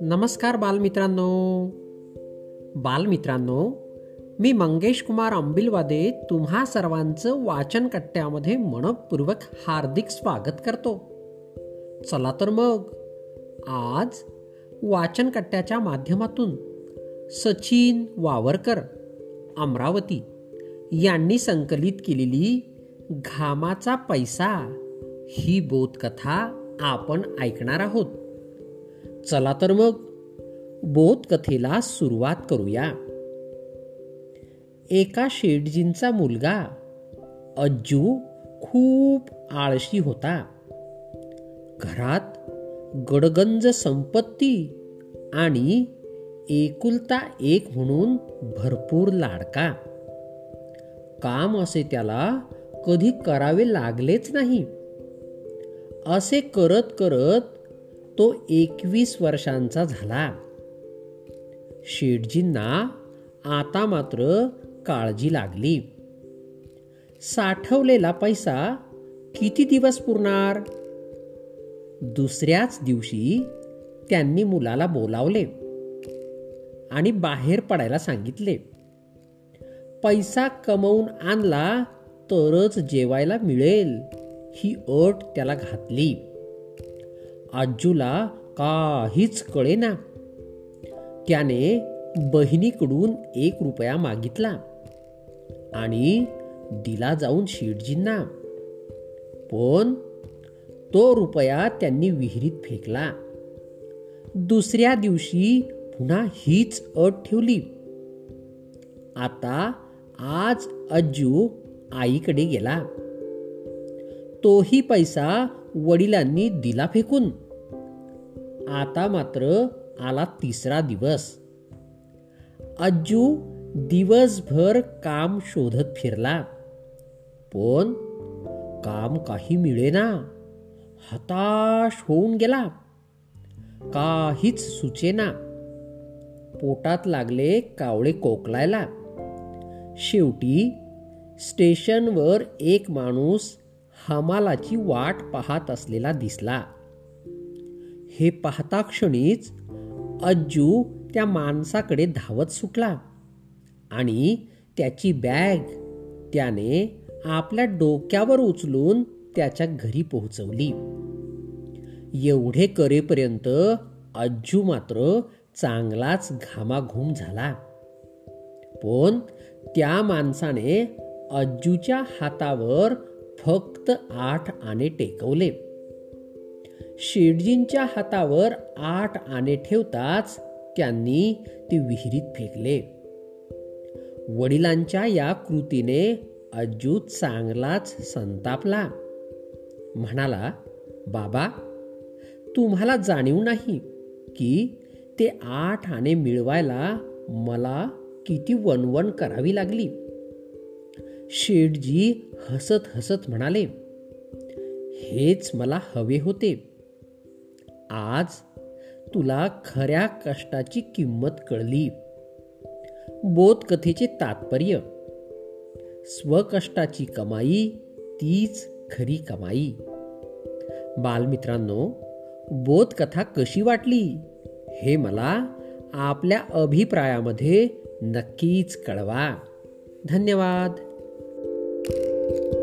नमस्कार बालमित्रांनो. बालमित्रांनो मी मंगेश कुमार अंबिलवादे तुम्हा सर्वांचं वाचन कट्ट्यामध्ये मनपूर्वक हार्दिक स्वागत करतो. चला तर मग आज वाचन कट्ट्याच्या माध्यमातून सचिन वावरकर अमरावती यांनी संकलित केलेली घामाचा पैसा ही बोधकथा आपण ऐकणार आहोत. चला तर मग बोधकथेला सुरुवात करूया. एका शेटजींचा मुलगा अज्जू खूप आळशी होता. घरात गडगंज संपत्ती आणि एकुलता एक म्हणून भरपूर लाडका. काम असे त्याला कधी करावे लागलेच नाही. असे करत करत तो एकवीस वर्षांचा झाला. शेठजींना आता मात्र काळजी लागली. साठवलेला पैसा किती दिवस पुरणार? दुसऱ्याच दिवशी त्यांनी मुलाला बोलावले आणि बाहेर पडायला सांगितले. पैसा कमवून आणला तरच जेवायला मिळेल. ही अट त्याला घातली. आजूला काहीच कळेना त्याने बहिणीकडून एक रुपया मागितला आणि दिला जाऊन शेटजींना पण तो रुपया त्यांनी विहिरीत फेकला. दुसऱ्या दिवशी पुन्हा हीच अट ठेवली. आता आज अज्जू आईकडे गेला. तोही पैसा वडिलांनी दिला फेकून. आता मात्र आला तिसरा दिवस. अज्जू दिवसभर काम शोधत फिरला. पण काम काही मिळेना. हताश होऊन गेला. काहीच सुचेना. पोटात लागले कावळे कोकलायला. शेवटी स्टेशनवर एक माणूस हमालाची वाट पाहत असलेला दिसला. हे पाहता क्षणीच अज्जू त्या माणसाकडे धावत सुटला आणि त्याची बॅग त्याने आपल्या डोक्यावर उचलून त्याच्या घरी पोहोचवली. एवढे करेपर्यंत अज्जू मात्र चांगलाच घामाघूम झाला. पण त्या माणसाने अज्जूच्या हातावर फक्त आठ आणे टेकवले. शेटजींच्या हातावर आठ आणे ठेवताच त्यांनी ते विहिरीत फेकले. वडिलांच्या या कृतीने अज्जू चांगलाच संतापला. म्हणाला बाबा तुम्हाला जाणीव नाही की ते आठ आणे मिळवायला मला किती वणवण करावी लागली. शेठजी हसत हसत म्हणाले हेच मला हवे होते. आज तुला खऱ्या कष्टाची किंमत कळली. बोधकथेचे तात्पर्य स्वकष्टाची कमाई तीच खरी कमाई. बालमित्रांनो बोधकथा कशी वाटली हे मला आपल्या अभिप्रायामध्ये नक्कीच कळवा. धन्यवाद. Thank you.